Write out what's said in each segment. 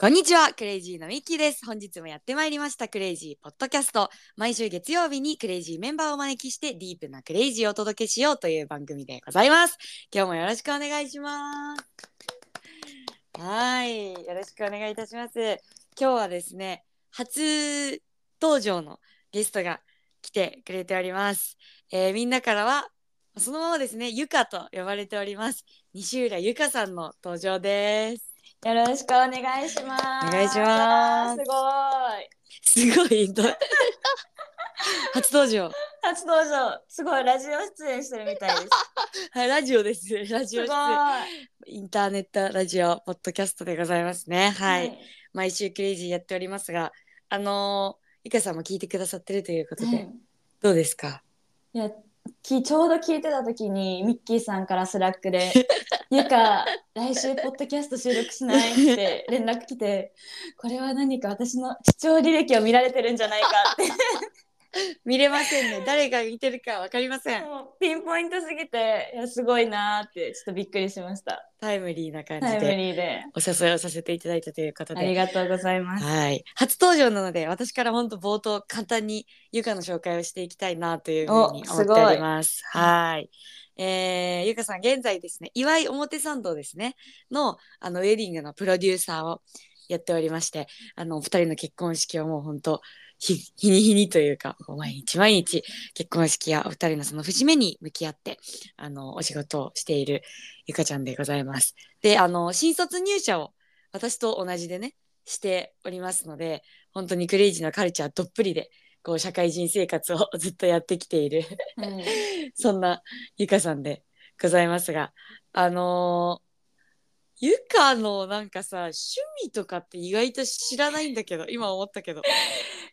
こんにちは、クレイジーのミッキーです。本日もやってまいりました、クレイジーポッドキャスト。毎週月曜日にクレイジーメンバーをお招きして、ディープなクレイジーをお届けしようという番組でございます。今日もよろしくお願いします。はい、よろしくお願いいたします。今日はですね、初登場のゲストが来てくれております。えーみんなからは、そのままですね、ゆかと呼ばれております。西浦ゆかさんの登場です。よろしくお願いします。お願いしますすごい。すごいど初登場初登場。すごい。ラジオ出演してるみたいです。はいラジオですラジオすごい。出演インターネットラジオポッドキャストでございますねはい、毎週クレイジーやっておりますがあのーゆかさんも聞いてくださってるということで、はいどうですか？いやきちょうど聞いてた時にミッキーさんからスラックで「ゆか来週ポッドキャスト収録しない?」って連絡来てこれは何か私の視聴履歴を見られてるんじゃないかって 見れませんね。誰が見てるかわかりません。ピンポイントすぎていやすごいなーってちょっとびっくりしました。タイムリーな感タイムじでリーで。お誘いをさせていただいたということありでがとうございます。はい。初登場なので私から本当冒頭簡単にゆかの紹介をしていきたいなというふうに思っております。はい。えー、ゆかさん現在ですね岩井表参道ですね。のあのウェディングのプロデューサーをやっておりましてあのお二人の結婚式をもう本当日日に日にというか毎日毎日結婚式やお二人のその節目に向き合ってあのお仕事をしているゆかちゃんでございます。であの新卒入社を私と同じでねしておりますので本当にクレイジーなカルチャーどっぷりでこう社会人生活を ずっとやってきているはい そんなゆかさんでございますがあのーゆかのなんかさ趣味とかって意外と知らないんだけど 今思ったけど。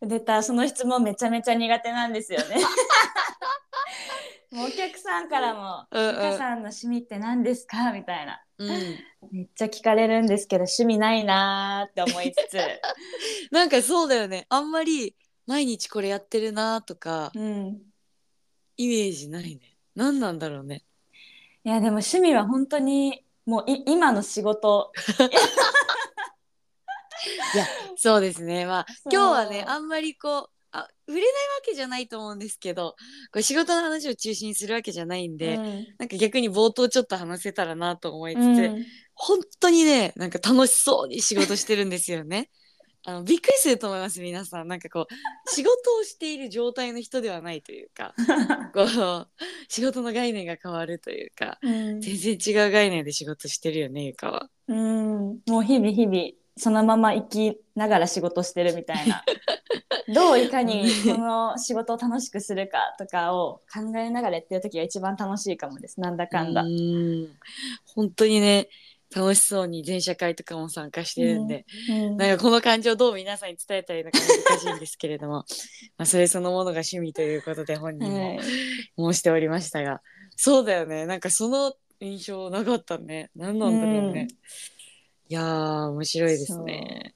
出たその質問めちゃめちゃ苦手なんですよね。もうお客さんからも「うんうん。ゆかさんの趣味って何ですか?」みたいな。うん。めっちゃ聞かれるんですけど趣味ないなーって思いつつ、なんかそうだよね。あんまり毎日これやってるなとかうん、イメージないね。何なんだろうね。いやでも趣味は本当にもうい今の仕事。そうですね。まあ今日はねあんまりこうあ売れないわけじゃないと思うんですけどこれ仕事の話を中心にするわけじゃないんで、うん。なんか逆に冒頭ちょっと話せたらなと思いつつ、うん。本当にねなんか楽しそうに仕事してるんですよね。あのびっくりすると思います皆さん。なんかこう仕事をしている状態の人ではないというか こう仕事の概念が変わるというかうん。全然違う概念で仕事してるよねゆかは。うん。もう日々日々そのまま生きながら仕事してるみたいな。どういかに この仕事を楽しくするかとかを考えながらやってる時が一番楽しいかもです。なんだかんだ。ん。本当にね楽しそうに全社会とかも参加してるんで、うん。なんかこの感情をどう皆さんに伝えたらいいのか難しいんですけれども。まあそれそのものが趣味ということで本人もはい。申しておりましたが、そうだよね。なんかその印象なかったね。何なんだろうね、うん。いやー面白いですね。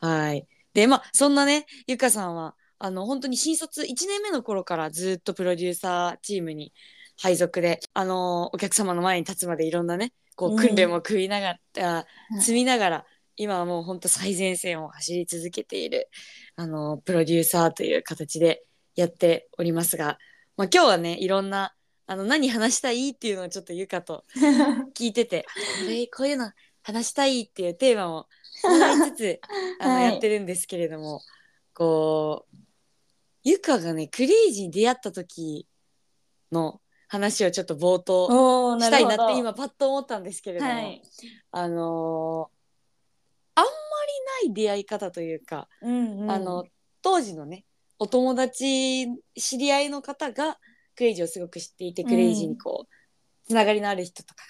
はい。でまあそんなねゆかさんはあの本当に新卒1年目の頃からずっとプロデューサーチームに配属であのお客様の前に立つまでいろんなねこううん訓練も食いながら、うん。積みながら今はもう本当最前線を走り続けているあのプロデューサーという形でやっておりますが、まあ、今日はねいろんなあの何話したいっていうのをちょっとゆかと 聞いててこれこういうの話したいっていうテーマを考えつつ あのはい。やってるんですけれども、こうゆかがねクレイジーに出会った時の話をちょっと冒頭したいなって今パッと思ったんですけれども、はい。あのーあんまりない出会い方というか、うんうん。あの当時のねお友達知り合いの方がクレイジーをすごく知っていて、うんクレイジーにこうつながりのある人とかが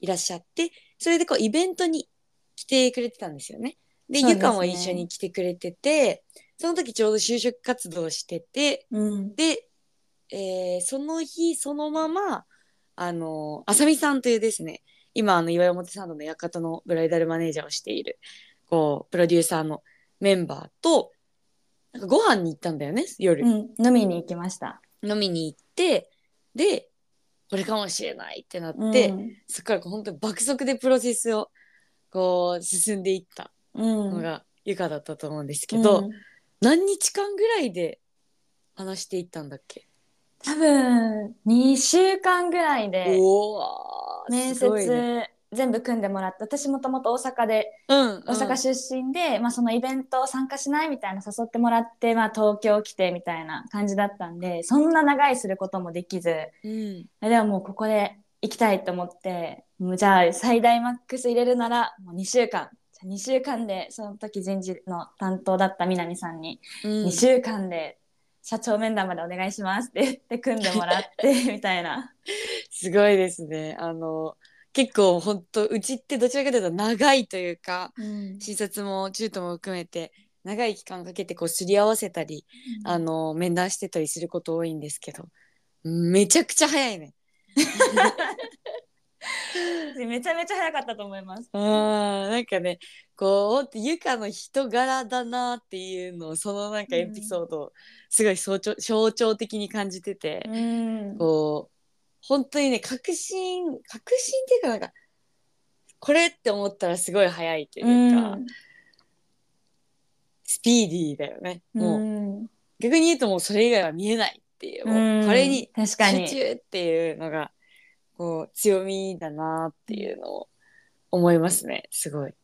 いらっしゃってそれでこうイベントに来てくれてたんですよね。でね。ゆかも一緒に来てくれててその時ちょうど就職活動しててうん。で、えーその日そのままあのあさみさんというですね今あの岩井表参道の館のブライダルマネージャーをしているこうプロデューサーのメンバーとなんかご飯に行ったんだよね夜、うん飲みに行きました。飲みに行ってでこれかもしれないってなって、うん。そこからこう本当に爆速でプロセスをこう進んでいったうん。のがゆかだったと思うんですけど、うん。何日間ぐらいで話していったんだっけ？多分2週間ぐらいで面接ね。全部組んでもらって私もともと大阪でうん、大阪出身で、まあ、そのイベント参加しないみたいな誘ってもらって、まあ、東京来てみたいな感じだったんでそんな長いすることもできずうん、でももうここで行きたいと思ってもうじゃあ最大マックス入れるならもう2週間。じゃあ2週間でその時人事の担当だった南さんにうん。2週間で社長面談までお願いしますって言 って組んでもらって みたいな。すごいですねあの結構本当うちってどちらかというと長いというか診察も中途も含めて長い期間かけてこうすり合わせたり、あの面談してたりすること多いんですけどめちゃくちゃ早いね。めちゃめちゃ早かったと思います。なんかねこうゆかの人柄だなっていうのをそのなんかエピソードをすごい象徴象徴的に感じてて、うん。こう本当にね確信確信っていうかなんかこれって思ったらすごい早いというか、スピーディーだよね。もう、うん逆に言うともうそれ以外は見えないっていう、もうん。うこれに確かに。集中っていうのがこう強みだなっていうのを思いますね。すごい。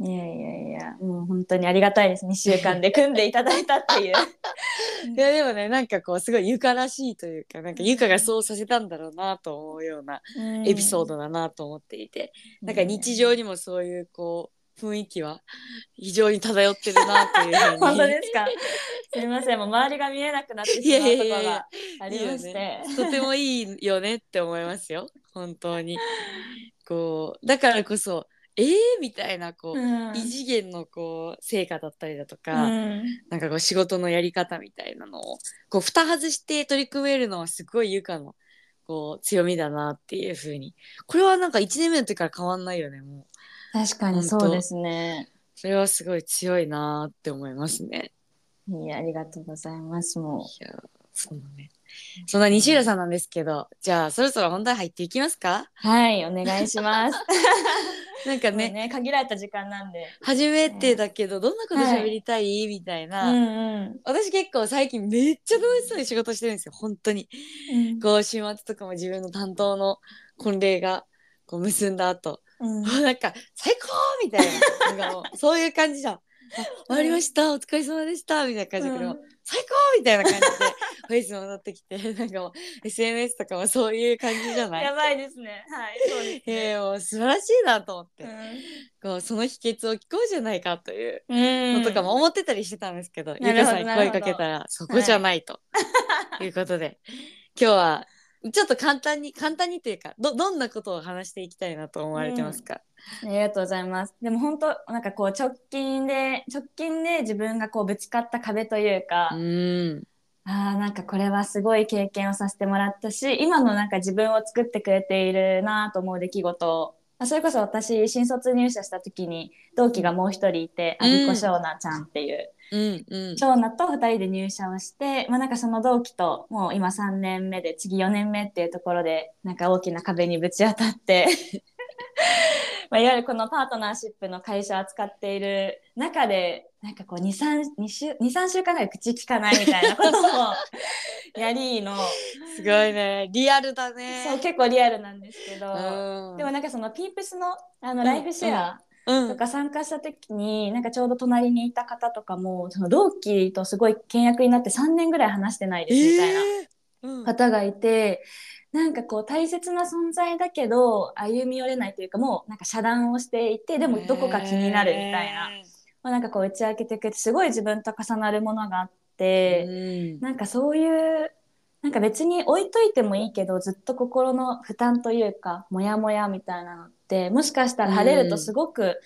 いやいやいや。もう本当にありがたいです。2週間で組んでいただいたっていう。いやでもねなんかこうすごいゆからしいというかなんかゆかがそうさせたんだろうなと思うようなエピソードだなと思っていて、なんか日常にもそういうこう雰囲気は非常に漂ってるなっていうふうに。本当ですか？すみません、もう周りが見えなくなってしまうところがありまして。ね。とてもいいよねって思いますよ。本当に。こうだからこそえー、みたいなこう、うん。異次元のこう成果だったりだとうか、ん。なんかこう仕事のやり方みたいなのをこう蓋外して取り組めるのはすごいゆかのこう強みだなっていう風に。これはなんか1年目の時から変わんないよねもう確かにそうですね。それはすごい強いなって思いますね。いやありがとうございます。もいやそんなね。そんな西浦さんなんですけどじゃあそろそろ本題入っていきますか？うはいお願いします。なんかねねね限られた時間なんで。初めてだけどどんなこと喋りたい、みたいな、うんうん。私結構最近めっちゃ楽しそうに仕事してるんですよ本当に。うん。こう週末とかも自分の担当の婚礼がこう結んだ後うん。なんか最高みたいな。なんかもうそういう感じじゃん。あ終わりました。お疲れ様でした。みたいな感じだけど、うん。最高みたいな感じでフェイス戻ってきて。なんかもう SNS とかもそういう感じじゃない？やばいですね。はいそうですえね。ー、もう素晴らしいなと思って、こうその秘訣を聞こうじゃないかといううん。のとかも思ってたりしてたんですけど、なゆるほどかさんに声かけたらそこじゃないと、い、うことで今日はちょっと簡単に簡単にというかどどんなことを話していきたいなと思われてますか、ありがとうございます。でも本当なんかこう直近で直近で自分がこうぶつかった壁というか、うん。あーなんかこれはすごい経験をさせてもらったし今のなんか自分を作ってくれているなと思う出来事あそれこそ私新卒入社した時に同期がもう一人いて、うん。アビコショウナちゃんっていう。うんうん。ショウナと二人で入社をして、まあ、なんかその同期ともう今3年目で次4年目っていうところでなんか大きな壁にぶち当たってまあいわゆるこのパートナーシップの会社を扱っている中でなんかこう23週23週間ぐらい口聞かないみたいなことをやりの。すごいね。リアルだね。そう結構リアルなんですけど、うん。でもなんかそのピープスのあのん。ライフシェア、うん。とか参加した時になんかちょうど隣にいた方とかもその同期とすごい倹約になって3年ぐらい話してないですみたいなえー。うん。方がいて、なんかこう大切な存在だけど歩み寄れないというかもうなんか遮断をしていてでもどこか気になるみたいな、まあ、なんかこう打ち明けてくれてすごい自分と重なるものがあって、うん。なんかそういうなんか別に置いといてもいいけどずっと心の負担というかモヤモヤみたいなのってもしかしたら晴れるとすごく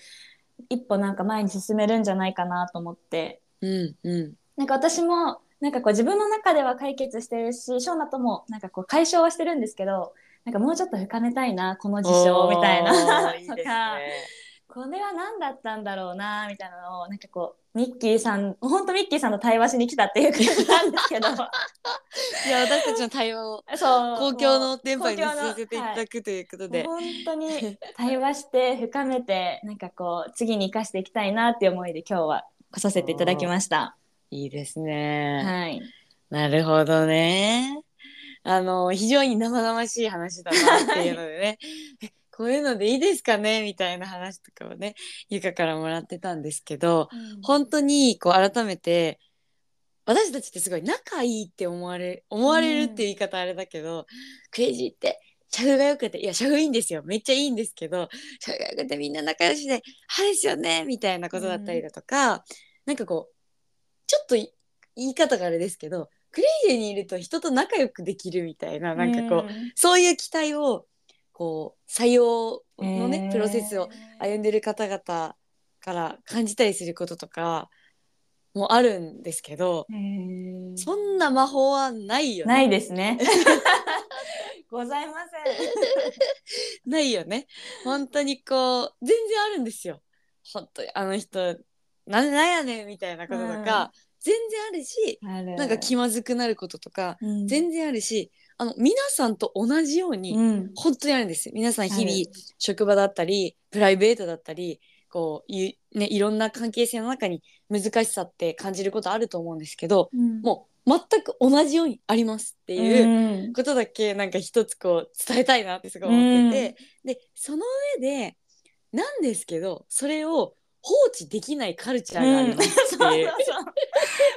一歩なんか前に進めるんじゃないかなと思って。うん。うん。なんか私もなんかこう自分の中では解決してるしショーナともなんかこう解消はしてるんですけどなんかもうちょっと深めたいなこの事象みたいおな。ーいいですね。とかこれは何だったんだろうなみたいなのをなんかこうミッキーさん本当ミッキーさんと対話しに来たっていう感じなんですけど。いや私たちの対話をそう公共の電波に公共のさせていただくということで、もう本当に対話して深めてなんかこう次に生かしていきたいなっていう思いで今日は来させていただきました。いいですね、はい。なるほどね。あの非常に生々しい話だなっていうのでね。えこういうのでいいですかね？みたいな話とかをねゆかからもらってたんですけど本当にこう改めて私たちってすごい仲いいって思われ思われるっていう言い方あれだけど、クレイジーって社風が良くていや社風いいんですよ。めっちゃいいんですけど社風が良くてみんな仲良しで「はですよね」みたいなことだったりだとか、なんかこうちょっとい言い方があれですけどクレイジーにいると人と仲良くできるみたいななんかこう、そういう期待をこう採用のね、プロセスを歩んでる方々から感じたりすることとかもあるんですけど、うんそんな魔法はないよね。ないですね。ございまないよね。本当にこう全然あるんですよ。本当にあの人なんなんやねんみたいなこととか、全然あるし。ある。なんか気まずくなることとか、うん。全然あるしあの皆さんと同じように、うん。本当にあるんです皆さん日ある々職場だったりプライベートだったりこうい,、ね、いろんな関係性の中に難しさって感じることあると思うんですけどもう全く同じようにありますっていううん。ことだけなんか一つこう伝えたいなってすごい思ってて、でその上でなんですけどそれを放置できないカルチャーがありますって。いう。そうそう。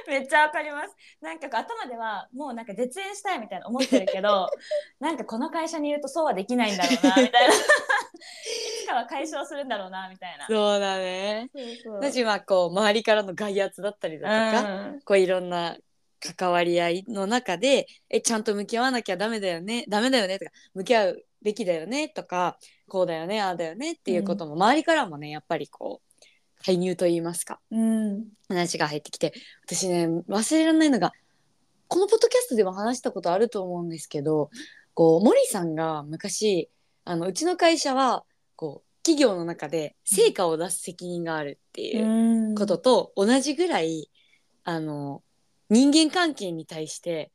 めっちゃわかります。なんか頭ではもうなんか絶縁したいみたいな思ってるけど なんかこの会社にいるとそうはできないんだろうなみたいな。いつかは解消するんだろうなみたいな。そうだね。そうそう。私はこう周りからの外圧だったりだとか、こういろんな関わり合いの中でえちゃんと向き合わなきゃダメだよねダメだよねとか向き合うべきだよねとかこうだよねああだよねっていうことも周りからもねやっぱりこう介入と言いますか。うん。話が入ってきて。私ね忘れられないのがこのポッドキャストでも話したことあると思うんですけどこう森さんが昔あのうちの会社はこう企業の中で成果を出す責任があるっていううん。ことと同じぐらいあの人間関係に対して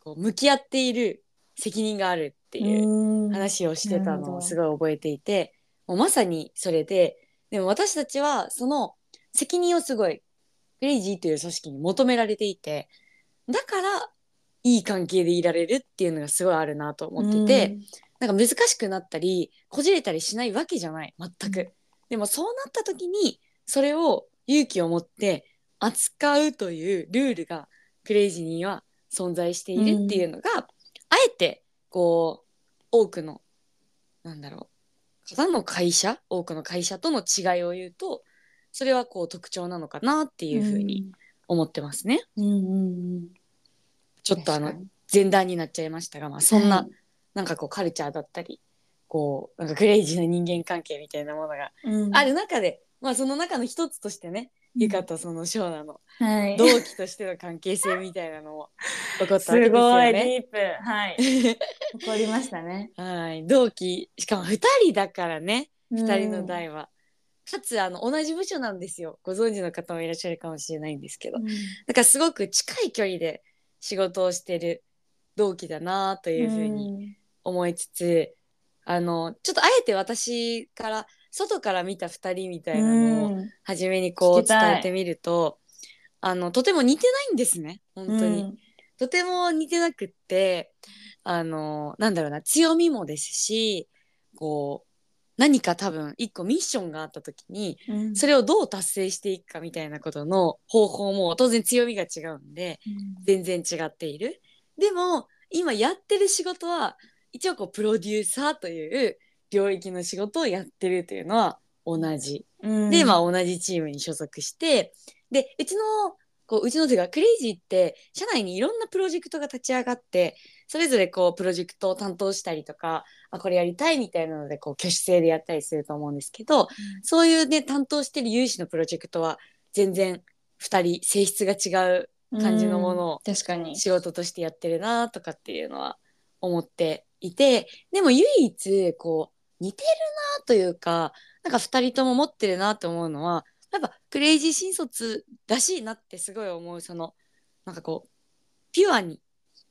こう向き合っている責任があるっていううん。話をしてたのをすごい覚えていてもうまさにそれででも私たちはその責任をすごいクレイジーという組織に求められていてだからいい関係でいられるっていうのがすごいあるなと思ってて、なんか難しくなったりこじれたりしないわけじゃない全く。うん。でもそうなった時にそれを勇気を持って扱うというルールがクレイジーには存在しているっていうのが、あえてこう多くのなんだろう方の会社多くの会社との違いを言うとそれはこう特徴なのかなっていうふうに思ってますね。うん。うんうんちょっとあの前段になっちゃいましたが、まあ、そんな、はい。なんかこうカルチャーだったりこうなんかクレイジーな人間関係みたいなものがうん。ある中で、まあその中の一つとしてね、ゆかとそのショーナのはい。同期としての関係性みたいなのも 起こったわけですすよごいね。ディープ。はい。起こりましたね。はい、同期しかも2人だからね。2人のうん代は。かつあの同じ部署なんですよ。ご存知の方もいらっしゃるかもしれないんですけど。だからすごく近い距離で仕事をしてる同期だなというふうに思いつつ、あのちょっとあえて私から外から見た2人みたいなのをうん。初めにこう伝えてみるとあのとても似てないんですね。本当に、うん。とても似てなくってあのなんだろうな強みもですしこう何か多分一個ミッションがあった時にうん。それをどう達成していくかみたいなことの方法も当然強みが違うんで全然違っている。でも今やってる仕事は一応こうプロデューサーという領域の仕事をやってるというのは同じ。うん。で、まあ、同じチームに所属してでうちのこううちのというかクレイジーって社内にいろんなプロジェクトが立ち上がってそれぞれこうプロジェクトを担当したりとかあこれやりたいみたいなのでこう挙手制でやったりすると思うんですけど、そういうね担当してる有志のプロジェクトは全然2人性質が違う感じのものをうん。確かに。仕事としてやってるなとかっていうのは思っていてでも唯一こう似てるなというかなんか2人とも持ってるなって思うのはやっぱクレイジー新卒らしいなってすごい思う。そのなんかこうピュアに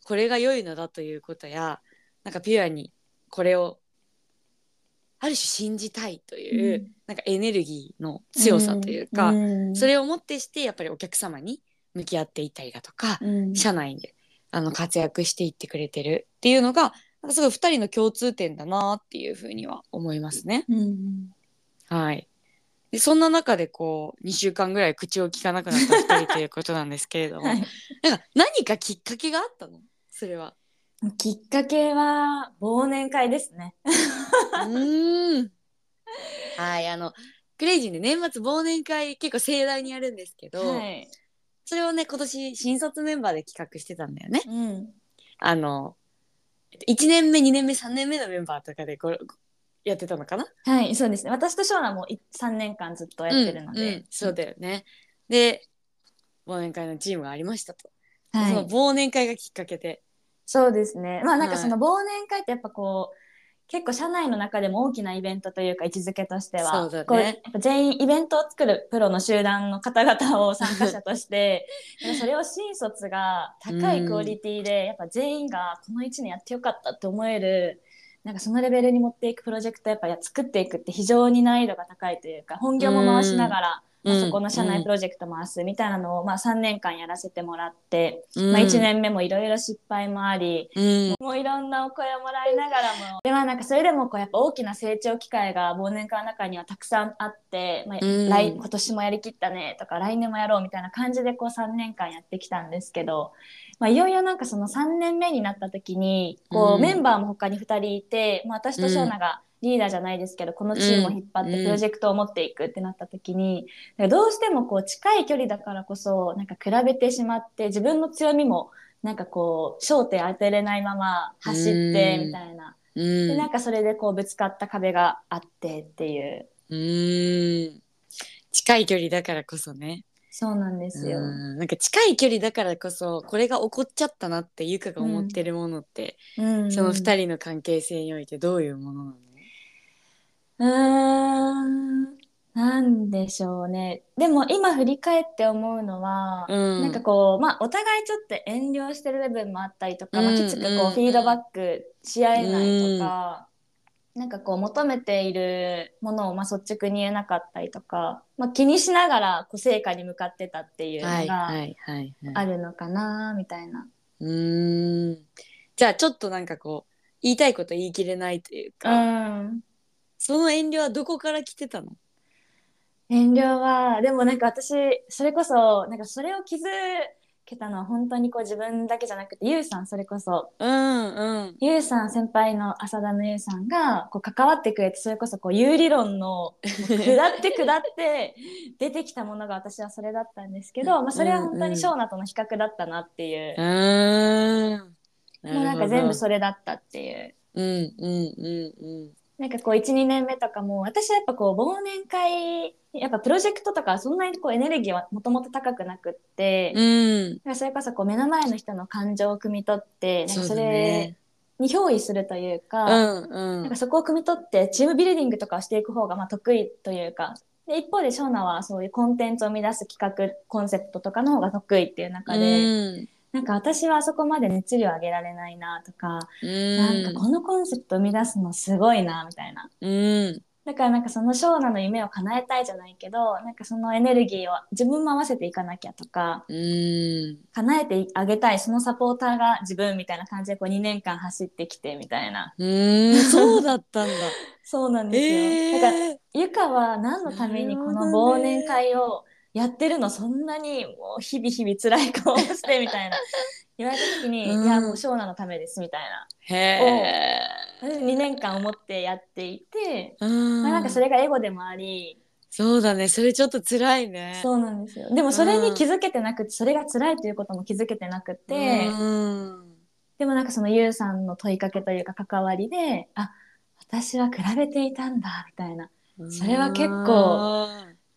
これが良いのだということやなんかピュアにこれをある種信じたいという、うん。なんかエネルギーの強さというか、うん。それをもってしてやっぱりお客様に向き合っていったりだとか、うん。社内であの活躍していってくれてるっていうのがなんかすごい2人の共通点だなっていうふうには思いますね。うんはい。でそんな中でこう2週間ぐらい口を聞かなくなった2人ということなんですけれども、はいなんか何かきっかけがあったの？それは。きっかけは忘年会ですね。うーん。はいあのクレイジーで年末忘年会結構盛大にやるんですけど、はい。それをね今年新卒メンバーで企画してたんだよね。うん。あの1年目2年目3年目のメンバーとかでこうやってたのかな？はい、そうですね。私とショーナもい3年間ずっとやってるのうんで。うんそうだよね。で忘年会のチームがありましたと、そのはい。忘年会がきっかけで。そうですね。まあなんかはいその忘年会ってやっぱこう、結構社内の中でも大きなイベントというか位置づけとしては、ね。こうやっぱ全員イベントを作るプロの集団の方々を参加者として それを新卒が高いクオリティで、やっぱ全員がこの1年やってよかったって思えるなんかそのレベルに持っていくプロジェクトやっぱ作っていくって非常に難易度が高いというか本業も回しながら、まあ、そこの社内プロジェクト回すみたいなのを、まあ、3年間やらせてもらって、うん。まあ、1年目もいろいろ失敗もあり、うん。もういろんなお声をもらいながらも。でまあなんかそれでもこうやっぱ大きな成長機会が忘年会の中にはたくさんあって、まあうん。来今年もやりきったねとか来年もやろうみたいな感じでこう3年間やってきたんですけど、まあ、いよいよなんかその3年目になった時にこう、うん。メンバーも他に2人いて、まあ、私とショーナがリーダーじゃないですけどこのチームを引っ張ってプロジェクトを持っていくってなった時に、なんかどうしてもこう近い距離だからこそなんか比べてしまって自分の強みもなんかこう焦点当てれないまま走ってうん。みたいな、うん。でなんかそれでこうぶつかった壁があってっていう。うん。近い距離だからこそね。そうなんですよ。うん。なんか近い距離だからこそこれが起こっちゃったなってゆかが思ってるものって、うん。その2人の関係性においてどういうものなのうーん。なんでしょうね。でも今振り返って思うのは、うん。なんかこうまあお互いちょっと遠慮してる部分もあったりとか、まあ、うんきつくこう、うん。フィードバックし合えないとか、なんかこう求めているものをまあ率直に言えなかったりとか、まあ、気にしながらこう成果に向かってたっていうはいのが。あるのかなみたいな。うーんじゃあちょっとなんかこう言いたいこと言い切れないといううか、んその遠慮はどこから来てたの？遠慮はでもなんか私それこそなんかそれを気づけたのは本当にこう自分だけじゃなくてゆうさんそれこそ。うんうん。ゆうさん先輩の浅田のゆうさんがこう関わってくれてそれこそこう有理論の下って下って 出てきたものが私はそれだったんですけど、まあ、それは本当にショーナとの比較だったなっていう。う、ーん。もうなんか全部それれだったっていう。うんうんうんうんなんかこう12年目とかも私はやっぱこう忘年会やっぱプロジェクトとかそんなにこうエネルギーはもともと高くなくって、うん。それこそこう目の前の人の感情を汲み取ってなんかそれね。に憑依するというか,、うんうん。なんかそこを汲み取ってチームビルディングとかをしていく方がまあ得意というか。で一方でショーナはそういうコンテンツを生み出す企画コンセプトとかの方が得意っていう中で、うんなんか私はあそこまで熱量上げられないなとか、うん。なんかこのコンセプトを生み出すのすごいなみたいな。うん。だからなんかそのショーナの夢を叶えたいじゃないけどなんかそのエネルギーを自分も合わせていかなきゃとかうん。叶えてあげたいそのサポーターが自分みたいな感じでこう2年間走ってきてみたいな。うん。そうだったんだ。そうなんですよ、えだからーゆかは何のためにこの忘年会をやってるのそんなにもう日々日々辛い顔をしてみたいな。言われた時に、うん。いやもうショーナのためですみたいな。へ2年間思ってやっていて、えうん。まあ、なんかそれがエゴでもあり。そうだね。それちょっと辛いね。そうなんですよ。でもそれに気づけてなくて、それが辛いということも気づけてなくて、うん。でもなんかそのゆうさんの問いかけというか関わりであ私は比べていたんだみたいな。それは結構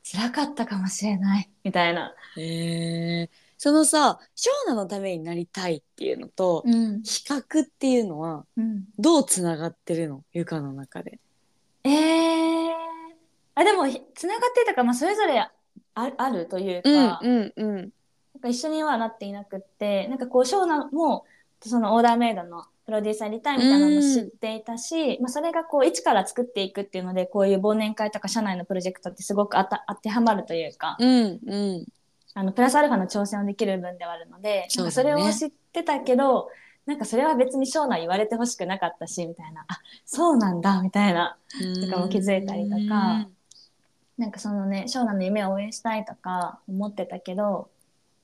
辛かったかもしれない。みたいな。へえそのさショーナのためになりたいっていうのと、うん。比較っていうのはうん、どうつながってるの？ゆかの中で。えー、あでもつながってたか、まあ、それぞれああるというか、うんうんうん、なんか一緒にはなっていなくってなんかこうショーナもそのオーダーメイドのプロデューサーリタイみたいなのも知っていたし、まあ、それがこう一から作っていくっていうのでこういう忘年会とか社内のプロジェクトってすごくあた当てはまるというか、うんうん、あのプラスアルファの挑戦をできる分ではあるのでそ,、それを知ってたけどなんかそれは別に将来言われてほしくなかったしみたいな。あそうなんだみたいなとかも気づいたりとかなんかそのね将来の夢を応援したいとか思ってたけど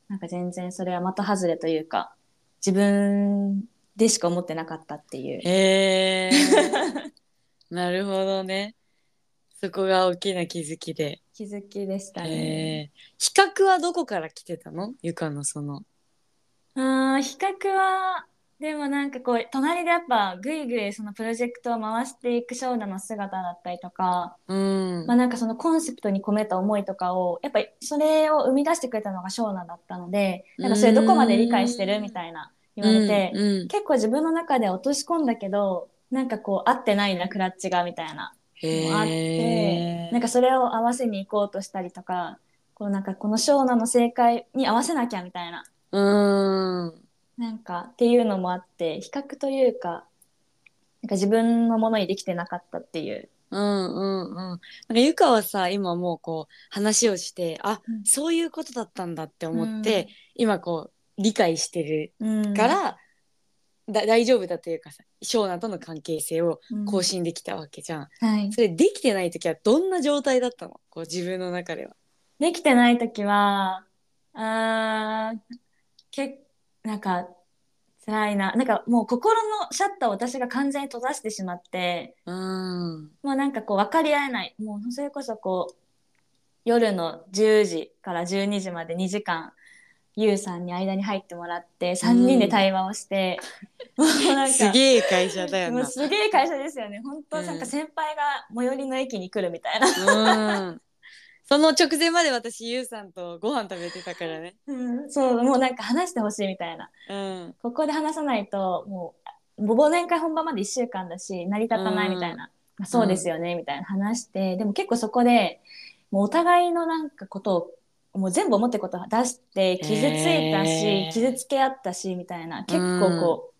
なんか全然それは的外れというか自分でしか思ってなかったっていう。へえー、なるほどね。そこが大きな気づきで。気づきでしたね。比較はどこから来てたの？ゆかのその。あ比較はでもなんかこう隣でやっぱぐいぐいそのプロジェクトを回していくショーダの姿だったりとか、うん、まあなんかそのコンセプトに込めた思いとかをやっぱりそれを生み出してくれたのがショーナだったのでなんかそれどこまで理解してるみたいな言われて、うんうん、結構自分の中で落とし込んだけどなんかこう合ってないなクラッチがみたいなのもあってなんかそれを合わせに行こうとしたりとかこうなんかこのショーナの正解に合わせなきゃみたいな。うんなんかっていうのもあって比較というかなんか自分のものにできてなかったっていう。うんうんうん。なんかゆかはさ今もうこう話をしてあ、うん、そういうことだったんだって思って、うん、今こう理解してるから、うん、だ大丈夫だというかさ翔奈との関係性を更新できたわけじゃん。はい、それできてない時はどんな状態だったの？こう自分の中では。できてない時はあ結なんか辛いな。なんかもう心のシャッターを私が完全に閉ざしてしまってうん。もうなんかこう分かり合えない。もうそれこそこう夜の10時から12時まで2時間ゆうさんに間に入ってもらって3人で対話をして、うん、もうなんかすげえ会社だよな。すげえ会社ですよね。本当なんか先輩が最寄りの駅に来るみたいな、うんその直前まで私ゆうさんとご飯食べてたからね、うん、そうもうなんか話してほしいみたいな、うん、ここで話さないともう忘年会本番まで1週間だし成り立たないみたいな、うん、そうですよねみたいな話してでも結構そこでもうお互いのなんかことをもう全部思ってることを出して傷ついたし傷つけ合ったしみたいな。結構こう、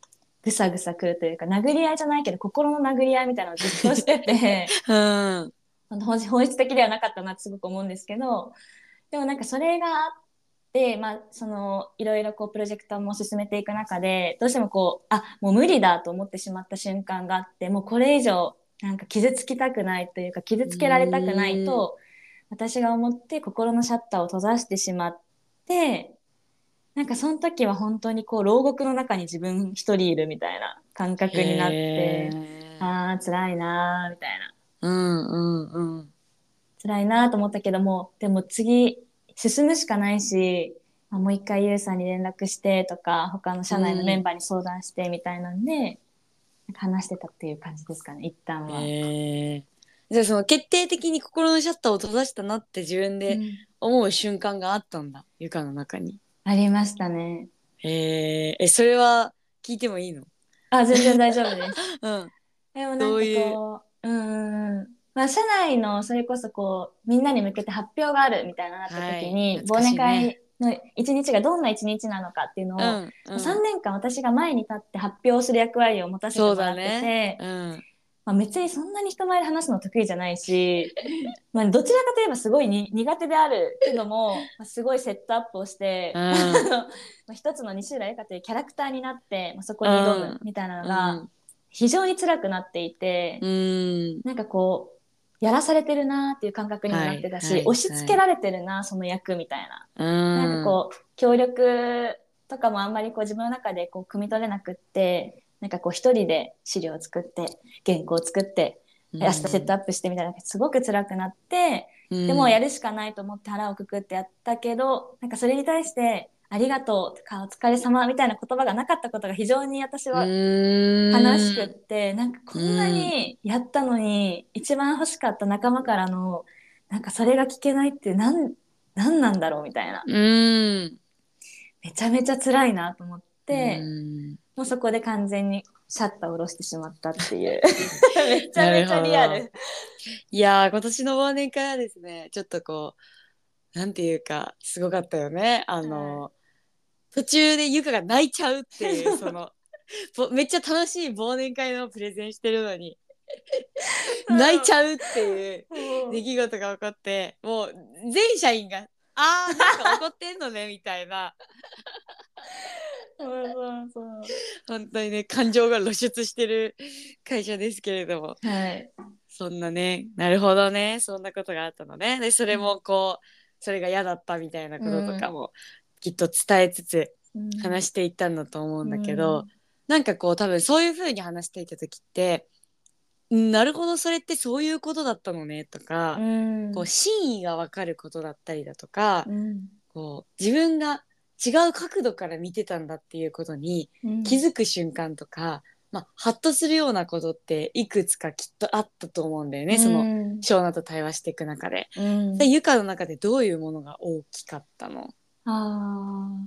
ぐさぐさくるというか殴り合いじゃないけど心の殴り合いみたいなのをずっとしてて、うん、本質的ではなかったなってすごく思うんですけどでもなんかそれがあって、まあ、そのいろいろこうプロジェクトも進めていく中でどうしてもこうあもう無理だと思ってしまった瞬間があってもうこれ以上なんか傷つきたくないというか傷つけられたくないと私が思って心のシャッターを閉ざしてしまってなんかその時は本当にこう牢獄の中に自分一人いるみたいな感覚になってああ辛いなーみたいなうんうんうん。辛いなと思ったけども、でも次進むしかないし、あもう一回ゆうさんに連絡してとか、他の社内のメンバーに相談してみたいなんで、うん、話してたっていう感じですかね、一旦は。へじゃあその決定的に心のシャッターを閉ざしたなって自分で思う瞬間があったんだ、うん、ゆかの中に。ありましたね。へえ、それは聞いてもいいの？あ、全然大丈夫です。うん。でもなんかこう、うんまあ、社内のそれこそこうみんなに向けて発表があるみたいななった時に、はい、忘年会の一日がどんな一日なのかっていうのを、うんうん、3年間私が前に立って発表する役割を持たせてもらってて、ね。うん、まあ、別にそんなに人前で話すの得意じゃないし、まあ、どちらかといえばすごいに苦手であるけども、まあ、すごいセットアップをして、うん、まあ一つの西浦由香というキャラクターになって、まあ、そこに挑むみたいなのが、非常に辛くなっていて、うん、なんかこうやらされてるなっていう感覚になってたし、はいはい、押し付けられてるなその役みたいな、なんかこう協力とかもあんまりこう自分の中でこう汲み取れなくってなんかこう一人で資料を作って原稿を作って明日セットアップしてみたいなすごく辛くなって、でもやるしかないと思って腹をくくってやったけどなんかそれに対してありがとうとかお疲れ様みたいな言葉がなかったことが非常に私は悲しくってなんかこんなにやったのに一番欲しかった仲間からのなんかそれが聞けないって何何なんだろうみたいな。めちゃめちゃ辛いなと思ってもうそこで完全にシャッターを下ろしてしまったっていう。めちゃめちゃリアル。いやー今年の忘年会はですねちょっとこうなんていうかすごかったよね。あの、途中でゆかが泣いちゃうっていう そのぼめっちゃ楽しい忘年会のプレゼンしてるのに。泣いちゃうっていう出来事が起こってもう全社員が「あーなんか怒ってんのね」みたいな。そうそうそう本当にね感情が露出してる会社ですけれども。はい。そんなねなるほどねそんなことがあったのね。でそれもこうそれが嫌だったみたいなこととかもきっと伝えつつ話していったんだと思うんだけど、なんかこう多分そういう風に話していた時ってんなるほどそれってそういうことだったのねとか、うん。こう真意が分かることだったりだとか、うん。こう自分が違う角度から見てたんだっていうことにうん。気づく瞬間とか、まあ、ハッとするようなことっていくつかきっとあったと思うんだよね、そのうん。ショーナと対話していく中で。うん。でゆかの中でどういうものが大きかったの？あー。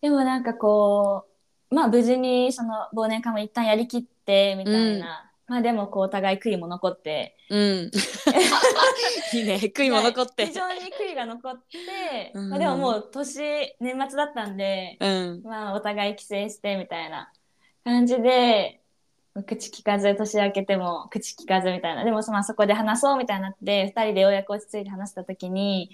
でもなんかこうまあ無事にその忘年会も一旦やりきってみたいな、まあでもこうお互い悔いも残って。うん。いいね。悔いも残って。非。常に悔いが残って、うん。まあ、でももう年年末だったんで、うん。まあお互い帰省してみたいな感じで口聞かず年明けても口聞かずみたいな。でもそまあそこで話そうみたいになって2人でようやく落ち着いて話した時に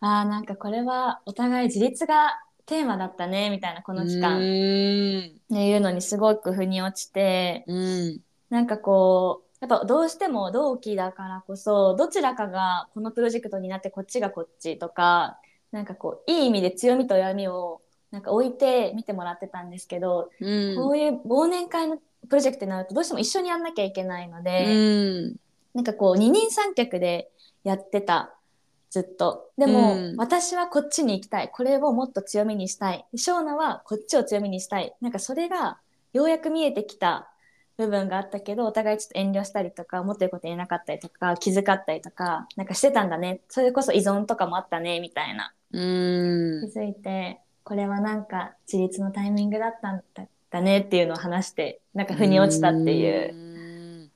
あーなんかこれはお互い自立がテーマだったねみたいなこの期間っうん。ていうのにすごく腑に落ちてうん。なんかこうやっぱどうしても同期だからこそどちらかがこのプロジェクトになってこっちがこっちとかなんかこういい意味で強みと弱みをなんか置いて見てもらってたんですけど、うん。こういう忘年会のプロジェクトになるとどうしても一緒にやんなきゃいけないのうで、ん。なんかこう二人三脚でやってたずっと。でも、うん。私はこっちに行きたい。これをもっと強みにしたい。ショーナはこっちを強みにしたい。なんかそれがようやく見えてきた部分があったけどお互いちょっと遠慮したりとか思ってること言えなかったりとか気遣ったりとかなんかしてたんだね。それこそ依存とかもあったねみたいな。うん。気。づいてこれはなんか自立のタイミングだったんだだねっていうのを話してなんか腑に落ちたっていう。うん。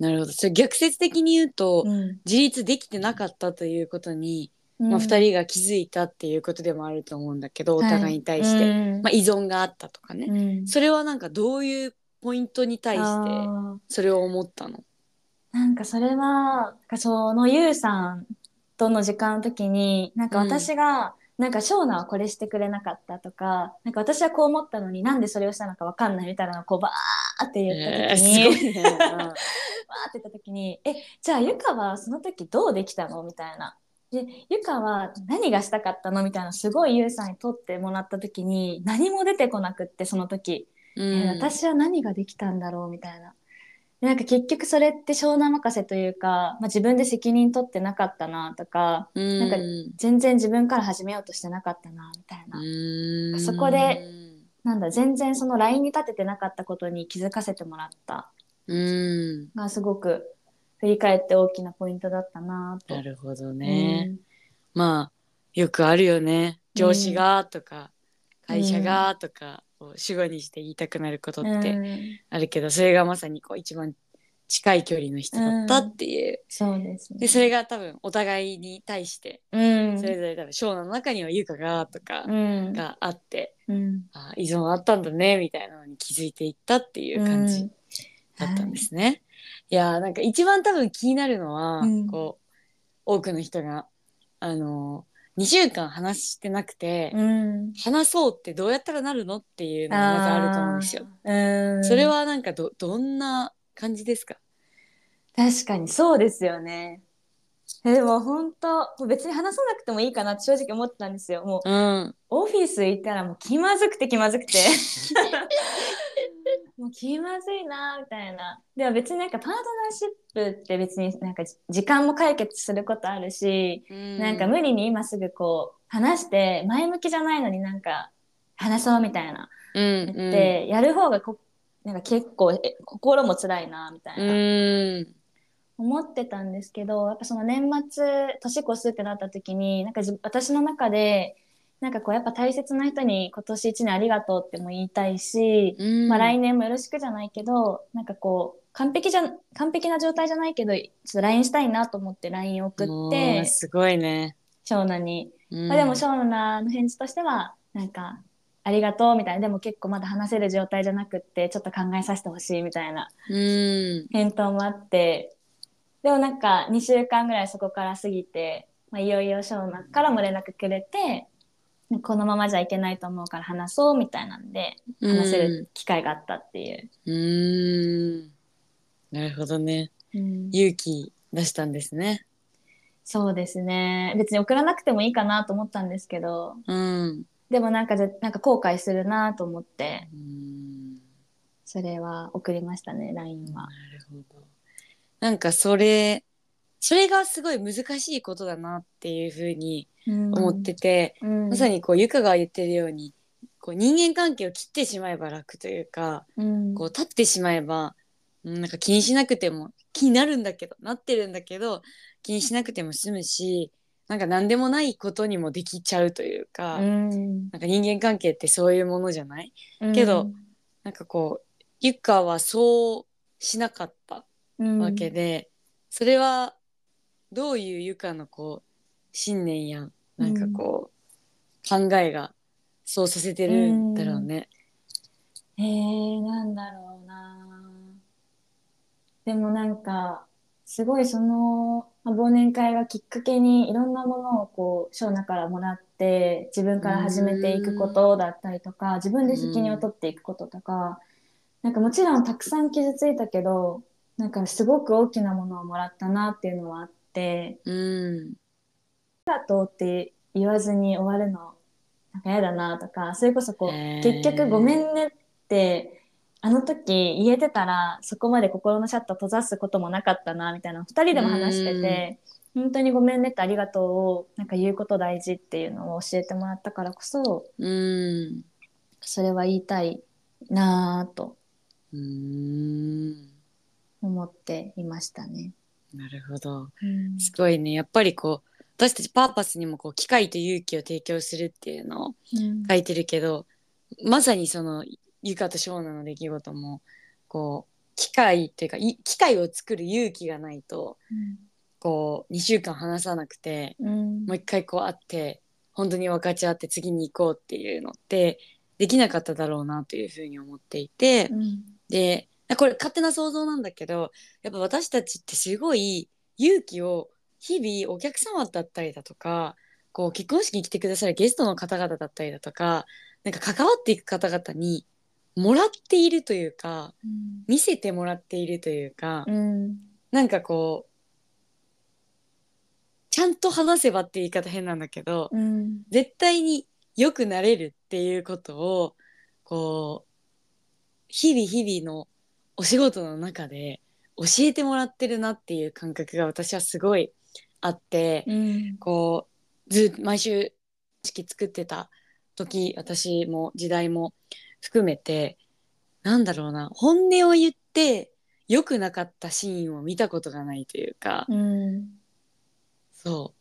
なるほど。それ逆説的に言うと、うん。自立できてなかったということに、まあ、うん2人が気づいたっていうことでもあると思うんだけど、お互いに対して、うん。まあ、依存があったとかね、うん。それはなんかどういうポイントに対してそれを思ったの？なんかそれはそのゆうさんとの時間の時になんか私が、なんかショーナはこれしてくれなかったとかなんか私はこう思ったのになんでそれをしたのかわかんないみたいなのをこうバーって言った時に、えーすごい って言った時に「えじゃあゆかはその時どうできたの?」みたいな。でゆかは何がしたかったの？みたいなすごいゆうさんに撮ってもらった時に何も出てこなくってその時。うんえー私は何ができたんだろう？みたいな。でなんか結局それって湘南任せというか、まあ、自分で責任取ってなかったなとかうんなんか全然自分から始めようとしてなかったなみたいな、うんそこでなんだ全然そのラインに立ててなかったことに気づかせてもらった。うん。がすごく振り返って大きなポイントだったなと。なるほどね、まあよくあるよね。上司がとか、会社がとかを主語にして言いたくなることうんってうん。あるけど、それがまさにこう一番近い距離の人だったっていう、そうですね。でそれが多分お互いに対してうん。それぞれ多分ショーの中には優香がとかうん。があって、うん。あ依存あったんだねみたいなのに気づいていったっていう感じうん。だったんですね。いやーなんか一番多分気になるのは、うん。こう多くの人があの2週間話してなくて、うん。話そうってどうやったらなるのっていうのがまずあると思うんですよ。うん。それはなんかどどんな感じですか？確かにそうですよね。えでも本当別に話さなくてもいいかなって正直思ってたんですよ。もううんオフィス行ったらもう気まずくて気まずくて もう気まずいなみたいな。でも別になんかパートナーシップって別になんか時間も解決することあるし、なんか無理に今すぐこう話して前向きじゃないのになんか話そうみたいなうん言ってやる方がこなんか結構え心も辛いなみたいな。うん思ってたんですけどやっぱその年末年越すってなった時になんかじ私の中でなんかこうやっぱ大切な人に今年1年ありがとうっても言いたいし、うんまあ、来年もよろしくじゃないけどなんかこう完璧じゃ完璧な状態じゃないけどちょっと LINE したいなと思って LINE 送ってすごいね。翔奈に、うんまあ、でも翔奈の返事としてはなんか「ありがとう」みたいなでも結構まだ話せる状態じゃなくってちょっと考えさせてほしいみたいなうん。返答もあってでもなんか2週間ぐらいそこから過ぎて、まあ、いよいよ翔奈からも連絡くれてこのままじゃいけないと思うから話そうみたいなんで話せる機会があったっていう。うん。うん。なるほどね。うん勇気出したんですね。そうですね別に送らなくてもいいかなと思ったんですけどうん。でもなんかぜなんか後悔するなと思ってうんそれは送りましたね LINE は。なるほど。なんかそれ、それがすごい難しいことだなっていうふうに思ってて、うん、まさにこうゆかが言ってるようにこう人間関係を切ってしまえば楽というか、うん、こう立ってしまえばうんなんか気にしなくても気になるんだけどなってるんだけど気にしなくても済むしなんか何でもないことにもできちゃうというか、うん。なんか人間関係ってそういうものじゃない？けど、なんかこうゆかはそうしなかったうん。わけで、それはどういうゆかのこう信念やなんかこう、考えがそうさせてるんだろうね。えー、なんだろうな。でもなんかすごいそのまあ忘年会がきっかけにいろんなものをこう翔奈からもらって自分から始めていくことだったりとか自分で責任を取っていくこととかなんかもちろんたくさん傷ついたけどなんかすごく大きなものをもらったなっていうのはあってうん、ありがとうって言わずに終わるのなんか嫌だなとかそれこそこう結局ごめんねってあの時言えてたらそこまで心のシャッター閉ざすこともなかったなみたいな2人でも話してて本当にごめんねってありがとうをなんか言うこと大事っていうのを教えてもらったからこそうん、それは言いたいなぁとうん、思っていましたね。なるほど。うんすごいね。やっぱりこう私たちパーパスにもこう機会と勇気を提供するっていうのをうん書いてるけど、まさにそのゆかとショーナの出来事もこう機会というかい機会を作る勇気がないとこう2週間話さなくてうん。もう一回こう会って本当に分かち合って次に行こうっていうのってできなかっただろうなというふうに思っていて、うん。でこれ勝手な想像なんだけどやっぱ私たちってすごい勇気を日々お客様だったりだとかこう結婚式に来てくださるゲストの方々だったりだとかなんか関わっていく方々にもらっているというか見せてもらっているというか、うん。なんかこうちゃんと話せばって言い方変なんだけど、うん。絶対に良くなれるっていうことをこう日々日々のお仕事の中で教えてもらってるなっていう感覚が私はすごいあって、うん。こうず毎週式作ってた時私も時代も含めてなんだろうな本音を言って良くなかったシーンを見たことがないというか、うん。そう。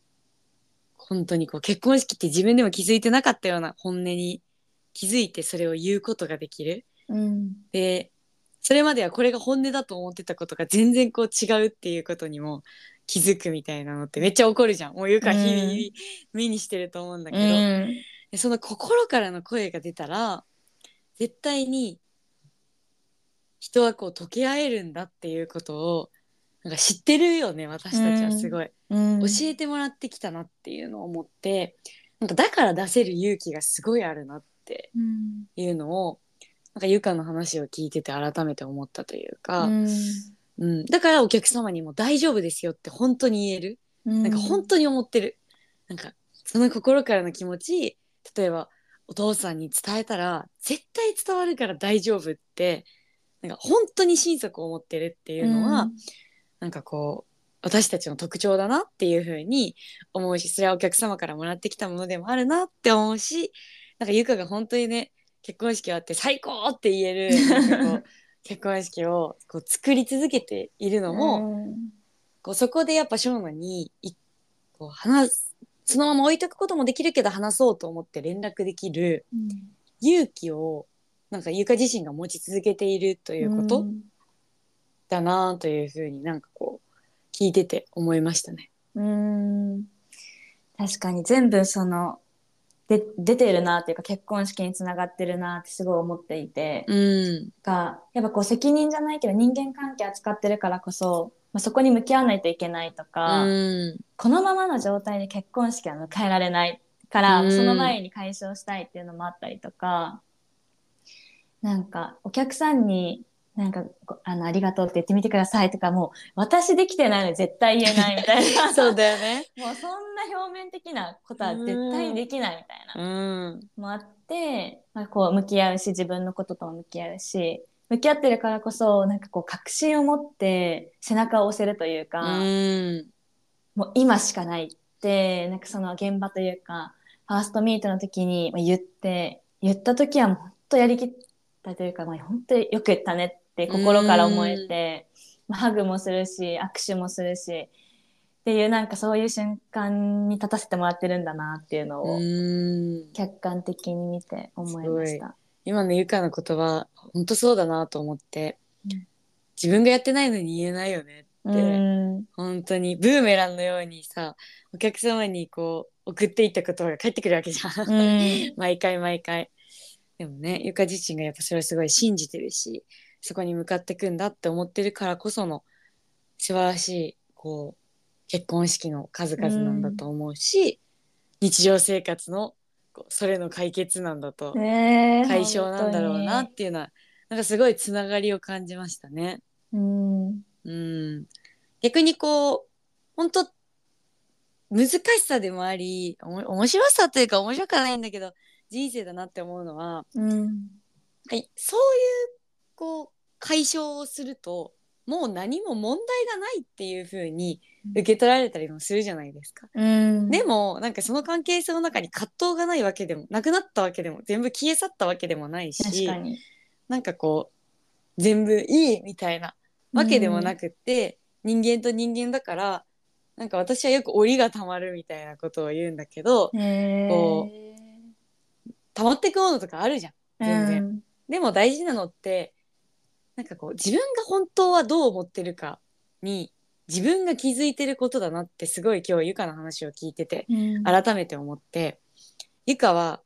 本当にこう結婚式って自分でも気づいてなかったような本音に気づいてそれを言うことができる。うん。でそれまではこれが本音だと思ってたことが全然こう違うっていうことにも気づくみたいなのってめっちゃ怒るじゃん。もう言うから日々目にしてると思うんだけうど、ん。でその心からの声が出たら絶対に人はこう溶け合えるんだっていうことをなんか知ってるよね私たちはすごい。うん。教えてもらってきたなっていうのを思ってなんかだから出せる勇気がすごいあるなってうん。いうのをなんかゆかの話を聞いてて改めて思ったというか、うん。うん。だからお客様にも大丈夫ですよって本当に言える、なんか本当に思ってる。なんかその心からの気持ち例えばお父さんに伝えたら絶対伝わるから大丈夫ってなんか本当に心底思ってるっていうのは、なんかこう私たちの特徴だなっていう風に思うしそれはお客様からもらってきたものでもあるなって思うしなんかゆかが本当にね結婚式終わって最高って言える 結婚式をこう作り続けているのも、こうそこでやっぱショーマにいこう話すそのまま置いとくこともできるけど話そうと思って連絡できる勇気をなんかゆか自身が持ち続けているということ、だなというふうになんかこう聞いてて思いましたね。うん。確かに全部そので出てるなっていうか結婚式につながってるなってすごい思っていて、うん、がやっぱこう責任じゃないけど人間関係扱ってるからこそ、まあ、そこに向き合わないといけないとか、うん、このままの状態で結婚式は迎えられないから、うん、その前に解消したいっていうのもあったりとかなんかお客さんになんかあのありがとうって言ってみてくださいとかもう私できてないのに絶対言えないみたいな。そうだよね。もうそんな表面的なことは絶対できないみたいな、うん、もあって、まあ、こう向き合うし自分のこととも向き合うし向き合ってるからこそなんかこう確信を持って背中を押せるというか、うん、もう今しかないってなんかその現場というかファーストミートの時に言って言った時はもう本当やりきったというか、まあ、本当によく言ったねって心から思えて、まあ、ハグもするし握手もするしっていうなんかそういう瞬間に立たせてもらってるんだなっていうのを客観的に見て思いました。今のゆかの言葉本当そうだなと思って、うん、自分がやってないのに言えないよねって、ん、本当にブーメランのようにさお客様にこう送っていった言葉が返ってくるわけじゃん、ん、毎回毎回。でもねゆか自身がやっぱそれをすごい信じてるしそこに向かっていくんだって思ってるからこその素晴らしいこう結婚式の数々なんだと思うし、うん、日常生活のそれの解決なんだと、えー、解消なんだろうなっていうのはなんかすごいつながりを感じましたね。うん、うん、逆にこう本当難しさでもあり面白さというか面白くはないんだけど人生だなって思うのは、うん、はいそういうこう解消をするともう何も問題がないっていう風に受け取られたりもするじゃないですか。うん、でもなんかその関係性の中に葛藤がないわけでもなくなったわけでも全部消え去ったわけでもないしなんかこう全部いいみたいなわけでもなくって、うん、人間と人間だからなんか私はよく檻がたまるみたいなことを言うんだけどこう溜まっていくものとかあるじゃん全然。うん、でも大事なのってなんかこう自分が本当はどう思ってるかに自分が気づいてることだなってすごい今日ゆかの話を聞いてて、うん、改めて思ってゆかは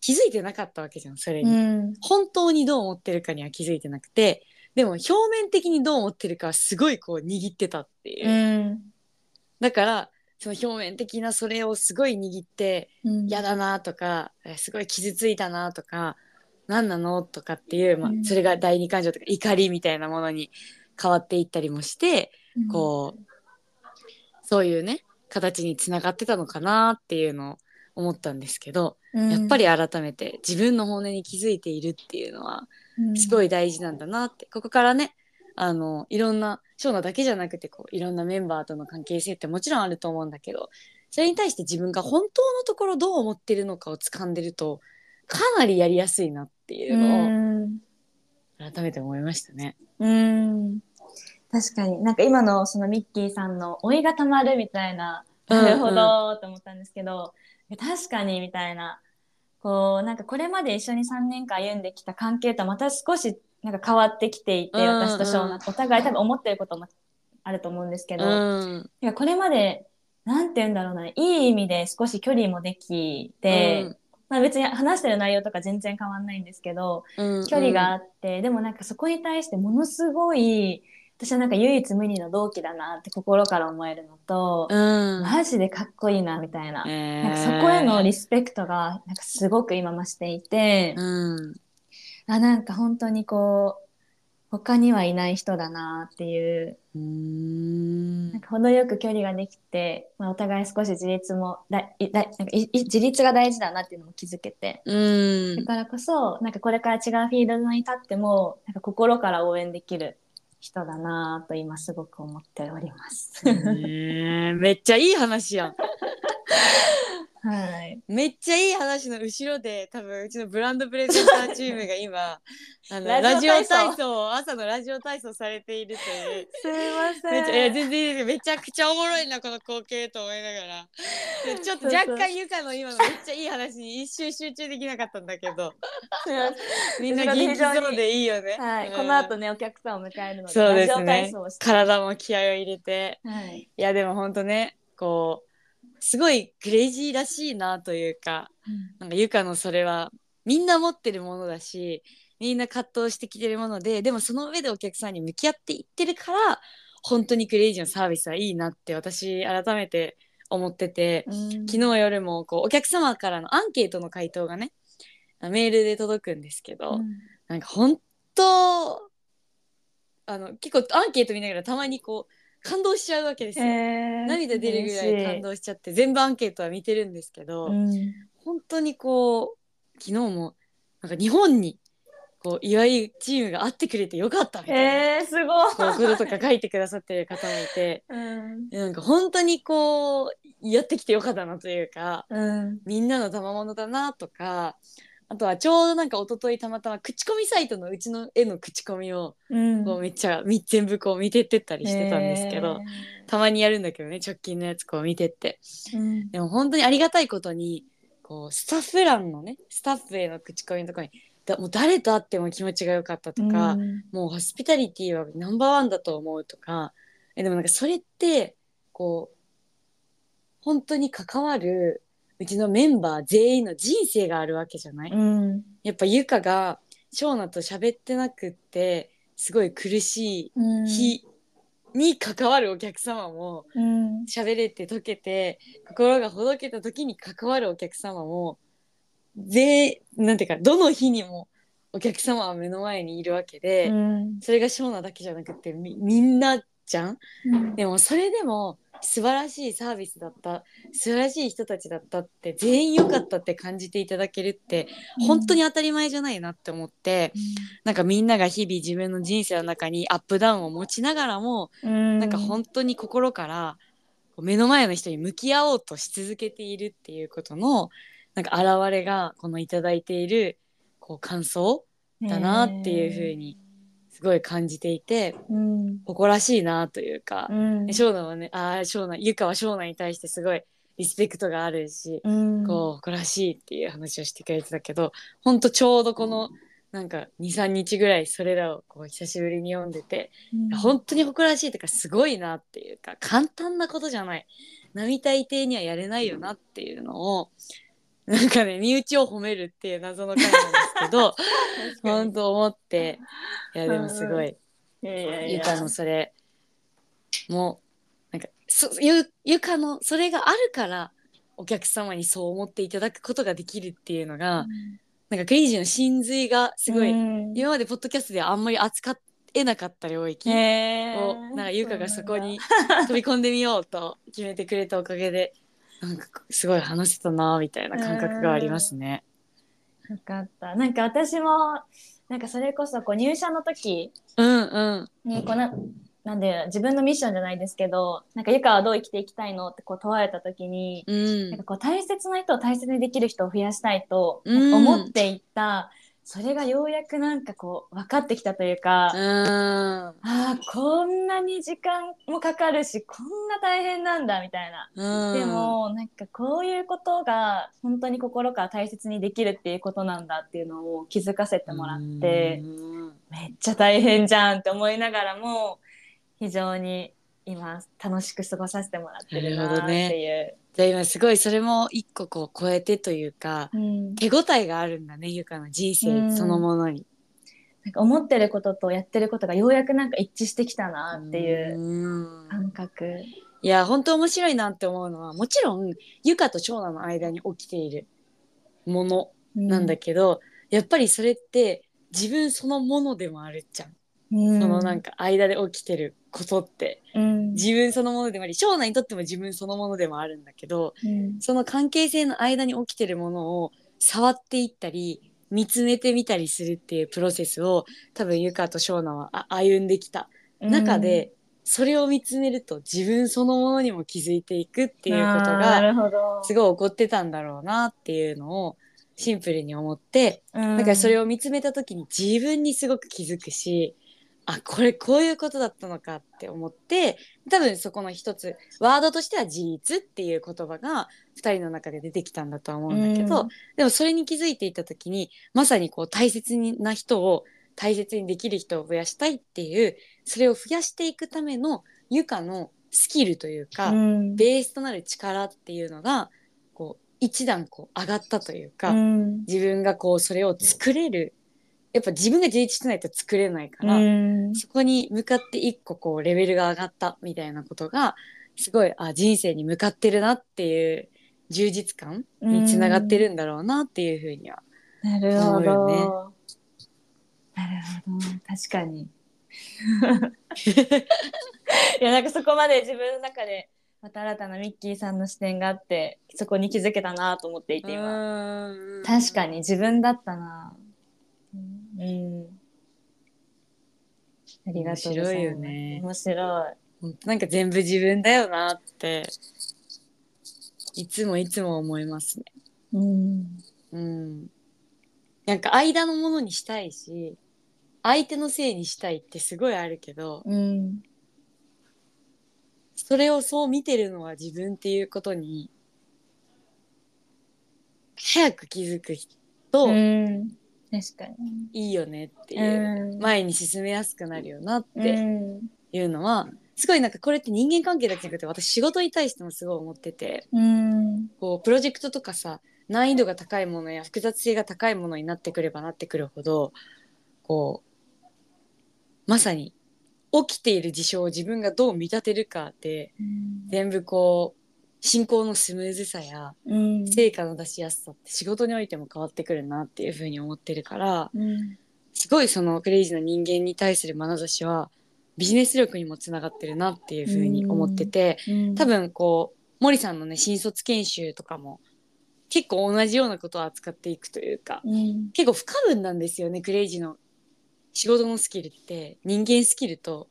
気づいてなかったわけじゃんそれに、うん、本当にどう思ってるかには気づいてなくてでも表面的にどう思ってるかはすごいこう握ってたっていう、うん、だからその表面的なそれをすごい握って嫌、だなとかすごい傷ついたなとか何なの？とかっていう、まあ、それが第二感情とか怒りみたいなものに変わっていったりもして、うん、こうそういうね形につながってたのかなっていうのを思ったんですけど、うん、やっぱり改めて自分の本音に気づいているっていうのはすごい大事なんだなって、ここからねあのいろんなショーナだけじゃなくてこういろんなメンバーとの関係性ってもちろんあると思うんだけどそれに対して自分が本当のところどう思ってるのかを掴んでるとかなりやりやすいなっていうのを改めて思いましたね。うん。確かに。なんか今のそのミッキーさんの「老いがたまる」みたいな「なるほど」と思ったんですけど、確かにみたいなこうなんかこれまで一緒に3年間歩んできた関係とまた少しなんか変わってきていて、うんうん、私と翔奈お互い多分思ってることもあると思うんですけど、うん、これまでなんて言うんだろうないい意味で少し距離もできて、うん、まあ、別に話してる内容とか全然変わんないんですけど、うんうん、距離があってでもなんかそこに対してものすごい私はなんか唯一無二の同期だなって心から思えるのと、うん、マジでかっこいいなみたいな。えー、なんかそこへのリスペクトがなんかすごく今増していて、うん、あなんか本当にこう他にはいない人だなっていう。なんか程よく距離ができて、まあ、お互い少し自立もだいだなんかい自立が大事だなっていうのも気づけて。だからこそなんかこれから違うフィールドに立ってもなんか心から応援できる人だなと今すごく思っております。めっちゃいい話やん。はい。めっちゃいい話の後ろで多分うちのブランドプレゼンターチームが今 あのララジオジオ体体操操を朝のラジオ体操されているという。すいませめっちゃいや全然いいですめちゃくちゃおもろいなこの光景と思いながら。でちょっと若干ゆかの今のめっちゃいい話に一瞬集中できなかったんだけど。みんな元気そうでいいよね。はい、うん。この後ねお客さんを迎えるのでそうですラジオ体ね操をして、体も気合を入れて。はい、いやでもほんとねこうすごいクレイジーらしいなというかなんかゆかのそれはみんな持ってるものだしみんな葛藤してきてるものででもその上でお客さんに向き合っていってるから本当にクレイジーのサービスはいいなって私改めて思っててうん。昨日夜もこうお客様からのアンケートの回答がねメールで届くんですけど、うん。なんか本当あの結構アンケート見ながらたまにこう感動しちゃうわけですよ。へー涙出るぐらい感動しちゃって全部アンケートは見てるんですけど、嬉しい本当にこう昨日もなんか日本にこう岩井チームが会ってくれてよかったみうん、たいな、えー、すごい、こととか書いてくださってる方もいて。うん。なんか本当にこうやってきてよかったなというかうん。みんなの賜物だなとかあとはちょうどなんか一昨日たまたま口コミサイトのうちの絵の口コミをうん。こうめっちゃみ全部こう見てってったりしてたんですけど、たまにやるんだけどね直近のやつこう見てって。うん。でも本当にありがたいことにこうスタッフ欄のねスタッフへの口コミのところにだもう誰と会っても気持ちが良かったとか、うん。もうホスピタリティはナンバーワンだと思うとかえでもなんかそれってこう本当に関わるうちのメンバー全員の人生があるわけじゃない、うん。やっぱゆかがショーナと喋ってなくってすごい苦しうん。い日に関わるお客様もうん。喋れて解けて心がほどけた時に関わるお客様もぜなんていうかどの日にもお客様は目の前にいるわけで、うん。それがショーナだけじゃなくてみみんなじゃん？うん。でもそれでも素晴らしいサービスだった素晴らしい人たちだったって全員良かったって感じていただけるって本当に当たり前じゃないなって思って、なんかみんなが日々自分の人生の中にアップダウンを持ちながらも、うん。なんか本当に心から目の前の人に向き合おうとし続けているっていうことのなんか現れがこのいただいているこう感想だなっていうふうにすごい感じていてうん。誇らしいなというか、うん。ショーナはねあーショーナゆかはショーナに対してすごいリスペクトがあるし、うん。こう誇らしいっていう話をしてくれてたけどほんとちょうどこのなんか23日ぐらいそれらをこう久しぶりに読んでて、うん。本当に誇らしいというかすごいなっていうか簡単なことじゃない。並大抵にはやれないよなっていうのをなんかね身内を褒めるっていう謎の回なんですけど 本当思って。いやでもすごい。いやいやいや。ゆかのそれもなんかそゆゆかのそれがあるからお客様にそう思っていただくことができるっていうのが、なんかクレイジーの真髄がすごい、うん。今までポッドキャストではあんまり扱えなかった領域を、なんかゆかがそこに飛び込んでみようと決めてくれたおかげでなんかすごい話せたなみたいな感覚がありますね。よかった。なんか私もなんかそれこそこう入社の時うんうん。にこうななんで自分のミッションじゃないですけどなんかゆかはどう生きていきたいの？ってこう問われた時に、うん。なんかこう大切な人を大切にできる人を増やしたいとうん。思っていった、それがようやくなんかこう分かってきたというか、うん。ああこんなに時間もかかるしこんな大変なんだみたいな。うん。でもなんかこういうことが本当に心から大切にできるっていうことなんだっていうのを気づかせてもらってうん。めっちゃ大変じゃんって思いながらも非常に今楽しく過ごさせてもらってるなっていう。じゃあ今すごいそれも一個こう超えてというかうん手応えがあるんだねゆかの人生そのものに。なんか思ってることとやってることがようやくなんか一致してきたなっていううん感覚。いや本当面白いなって思うのはもちろんゆかと長男の間に起きているものなんだけど、やっぱりそれって自分そのものでもあるじゃん、うん、そのなんか間で起きてることってうん。自分そのものでもあり長男にとっても自分そのものでもあるんだけどうん。その関係性の間に起きてるものを触っていったり見つめてみたりするっていうプロセスを多分ゆかと長男はあ歩んできた。中で、それを見つめると自分そのものにも気づいていくっていうことながすごい起こってたんだろうなっていうのをシンプルに思ってだからそれをを見つめた時に自分にすごく気づくしあこれこういうことだったのかって思って多分そこの一つワードとしては自立っていう言葉が2人の中で出てきたんだとは思うんだけど、うん。でもそれに気づいていた時にまさにこう大切な人を大切にできる人を増やしたいっていうそれを増やしていくためのゆかのスキルというか、うん。ベースとなる力っていうのがこう一段こう上がったというか、うん。自分がこうそれを作れるやっぱ自分が自立してないと作れないから、うん。そこに向かって一個こうレベルが上がったみたいなことがすごいあ人生に向かってるなっていう充実感につながってるんだろうなっていうふうには。なるほど、思うよね。なるほど。確かに。いやなんかそこまで自分の中でまた新たなミッキーさんの視点があってそこに気づけたなと思っていて今。確かに自分だったなうん。ありがとうございます。面白い。よね面白いなんか全部自分だよなっていつもいつも思いますね。うん。うん、なんか間のものにしたいし相手のせいにしたいってすごいあるけどうん。それをそう見てるのは自分っていうことに早く気づくとうん確かに。いいよねっていう、うん。前に進めやすくなるよなってうん。いうのは、すごいなんかこれって人間関係だけじゃなくて私仕事に対してもすごい思ってて。うん。こうプロジェクトとかさ難易度が高いものや複雑性が高いものになってくればなってくるほどこうまさに起きている事象を自分がどう見立てるかで全部こう進行のスムーズさやうん。成果の出しやすさって仕事においても変わってくるなっていうふうに思ってるからうん。すごいそのクレイジーな人間に対する眼差しはビジネス力にもつながってるなっていうふうに思っててうん。多分こう森さんのね新卒研修とかも結構同じようなことを扱っていくというかうん。結構不可分なんですよねクレイジーの仕事のスキルって人間スキルと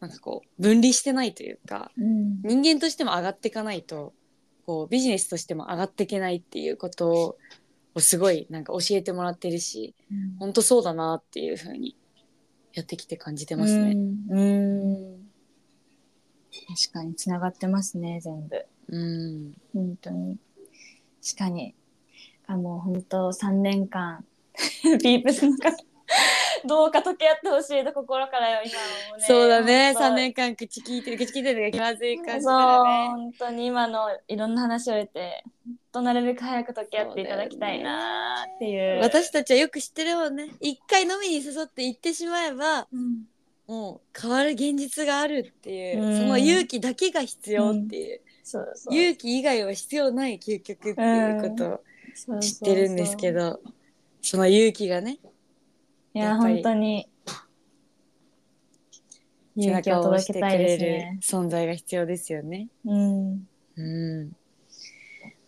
なんかこう分離してないというかうん。人間としても上がっていかないとこうビジネスとしても上がっていけないっていうことをすごいなんか教えてもらってるし本当そうだなっていうふうにやってきて感じてますね。うん。うん。確かにつながってますね全部。うん、本当に。確かに。あもう本当3年間 ピープスの方どうか溶け合ってほしいと心からよ今はもうね。そうだね。本当3年間口聞いてる口聞いてるのが気まずい感じそうだね。本当に今のいろんな話を得て本当なるべく早く溶け合っていただきたいなっていう。私たちはよく知ってるもんね。一回飲みに誘って行ってしまえばうん。もう変わる現実があるっていう、うん。その勇気だけが必要っていう、そうそう。勇気以外は必要ない究極っていうことを知ってるんですけそうどその勇気がねいや本当に。背勇気を届けたいでれるすね。存在が必要ですよね。うん。うん。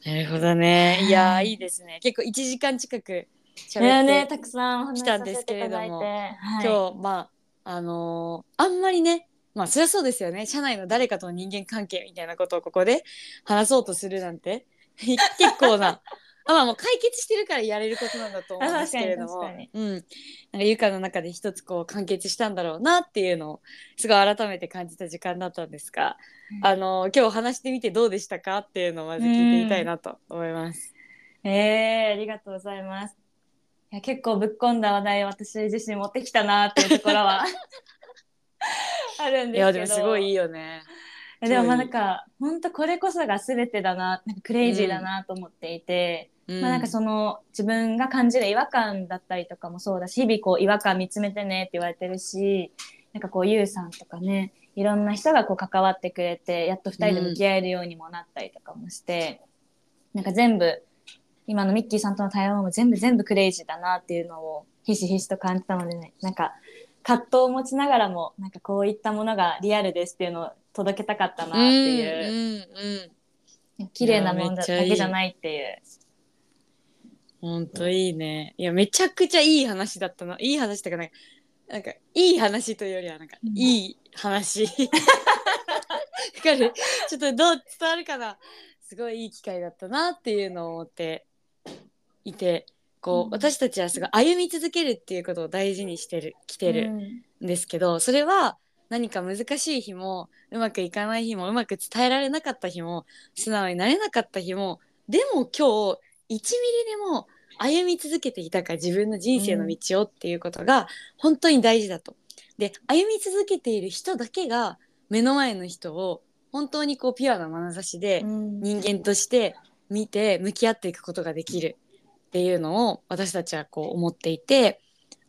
なるほどね。い。やーいいですね。結構1時間近く喋って、ねたくさん来たさんですけれどもはい、今日まああのーあんまりねまあそりゃそうですよね。社内の誰かとの人間関係みたいなことをここで話そうとするなんて。結構なあまあもう解決してるからやれることなんだと思うんですけれどもうんなんかゆかの中で一つこう完結したんだろうなっていうのをすごい改めて感じた時間だったんですが、うんあのー今日話してみてどうでしたかっていうのをまず聞いてみたいなと思います。えー、ありがとうございます。いや結構ぶっ込んだ話題を私自身持ってきたなっていうところは あるんですけど。いやでもすごいいいよね。いやでもまあなんか本当これこそが全てだななんかクレイジーだなと思っていて、うんまあなんかその自分が感じる違和感だったりとかもそうだし日々こう違和感見つめてねって言われてるしなんかこうゆうさんとかねいろんな人がこう関わってくれてやっと2人で向き合えるようにもなったりとかもして、なんか全部今のミッキーさんとの対話も全部全部クレイジーだなっていうのをひしひしと感じたのでねなんか葛藤を持ちながらもなんかこういったものがリアルですっていうのを届けたかったなっていう、うんうんうん綺麗なもんだけじゃないっていう。ほんといいね。いや、めちゃくちゃいい話だったな。いい話ってかね、なんかいい話というよりはなんかうん。いい話。わかる？ちょっとどう伝わるかな。すごいいい機会だったなっていうのを思っていてこう、うん。私たちはすごい歩み続けるっていうことを大事にしてる来てるうん。んですけど、それは何か難しい日もうまくいかない日もうまく伝えられなかった日も素直になれなかった日もでも今日1ミリでも歩み続けていたから自分の人生の道をっていうことが本当に大事だと。で歩み続けている人だけが目の前の人を本当にこうピュアな眼差しでうん。人間として見て向き合っていくことができる。っていうのを私たちはこう思っていて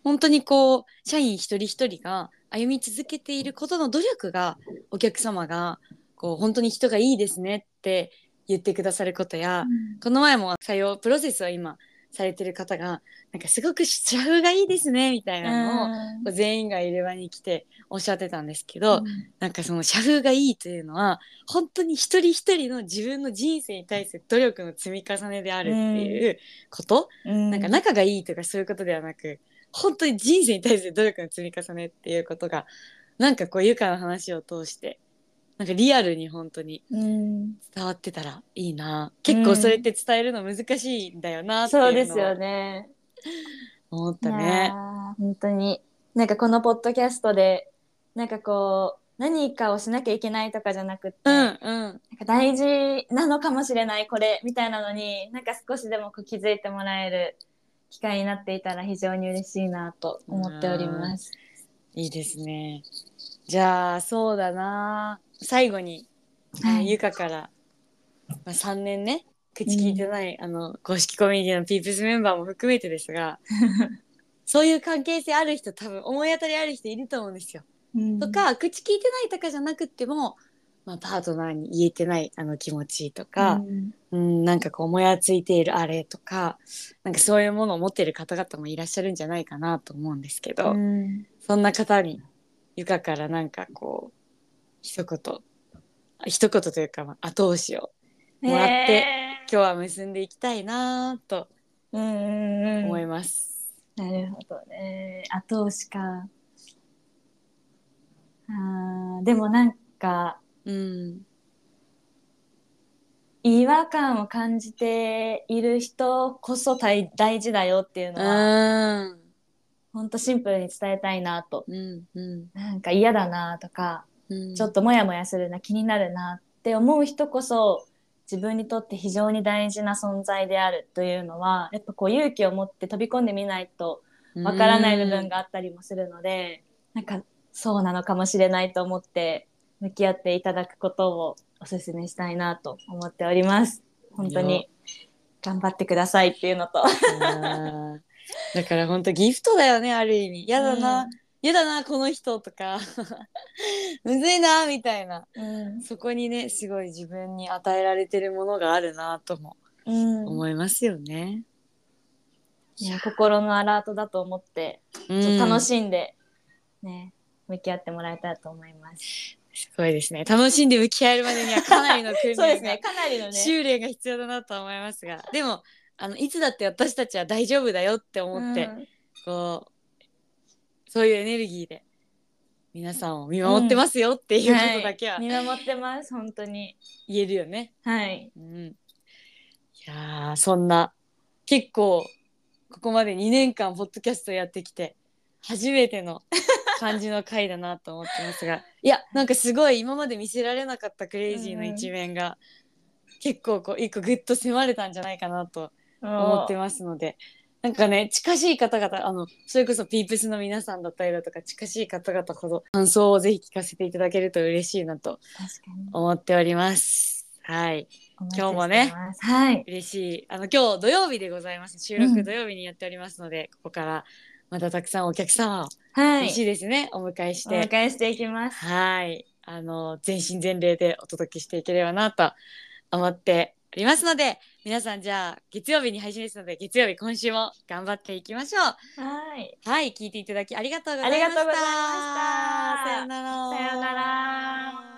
本当にこう社員一人一人が歩み続けていることの努力がお客様がこう本当に人がいいですねって言ってくださることや、この前も採用プロセスを今されてる方がなんかすごく社風がいいですねみたいなのを、全員が入れ歯に来ておっしゃってたんですけど、なんかその社風がいいというのは本当に一人一人の自分の人生に対する努力の積み重ねであるっていうこと、うん。なんか仲がいいとかそういうことではなく本当に人生に対する努力の積み重ねっていうことがなんかこうゆかの話を通してなんかリアルに本当にうん伝わってたらいいな結構それって伝えるの難しいんだよなってそうですよね。思ったね。ー本当になんかこのポッドキャストでなんかこう何かをしなきゃいけないとかじゃなくって、うんなんうんか大事なのかもしれないこれみたいなのになんか少しでもこう気づいてもらえる機会になっていたら非常に嬉しいなと思っております。いいですね。じゃあそうだな最後に、はい。ゆかから、まあ、3年ね口聞いてない、あの公式コミュニティのピープスメンバーも含めてですが そういう関係性ある人多分思い当たりある人いると思うんですよ。うん。とか口聞いてないとかじゃなくっても、まあ、パートナーに言えてないあの気持ちとか、うん。うん、なんかこうもやついているあれとかなんかそういうものを持っている方々もいらっしゃるんじゃないかなと思うんですけど、うん。そんな方にゆかからなんかこう一言。あ一言というか、まあ、後押しをもらってへ今日は結んでいきたいなと思います。なるほどね。後押しか。あーでもなんかうん、違和感を感じている人こそ大大事だよっていううのはん、ほんとシンプルに伝えたいなと。うん、うん、なんか嫌だなとかうん、ちょっとモヤモヤするな気になるなって思う人こそ自分にとって非常に大事な存在であるというのはやっぱこう勇気を持って飛び込んでみないとわからない部分があったりもするので、なんかそうなのかもしれないと思って向き合っていただくことをお勧めしたいなと思っております。本当に頑張ってくださいっていうのと。うんだから本当ギフトだよねある意味。嫌だな、嫌だなこの人とか むずいなみたいな。うん。そこにねすごい自分に与えられてるものがあるなともうん。思いますよね。いや心のアラートだと思ってうん。楽しんで、ね向き合ってもらえたらと思います。すごいですね。楽しんで向き合えるまでにはかなりの訓 そうですね。かなりのね。修練が必要だなと思いますが。でもあのいつだって私たちは大丈夫だよって思って、うん。こうそういうエネルギーで皆さんを見守ってますよっていうことだけははい、見守ってます本当に。言えるよね。はい。うん、いやーそんな結構ここまで2年間ポッドキャストやってきて初めての感じの回だなと思ってますが いやなんかすごい今まで見せられなかったクレイジーの一面が、結構こう一個グッと迫れたんじゃないかなと思ってますのでなんかね近しい方々あのそれこそピープスの皆さんだったりだとか近しい方々ほど感想をぜひ聞かせていただけると嬉しいなと。思っております。はい今日もね。はい。嬉しいあの今日土曜日でございます収うん録土曜日にやっておりますので、ここからまたたくさんお客様をはい。嬉しいですね、お迎えしてお迎えしていきます。はいあの全身全霊でお届けしていければなと思っておりますので皆さんじゃあ月曜日に配信ですので月曜日今週も頑張っていきましょうはい。はい聞いていただきありがとうございましたありがとうございましたさようならさようなら。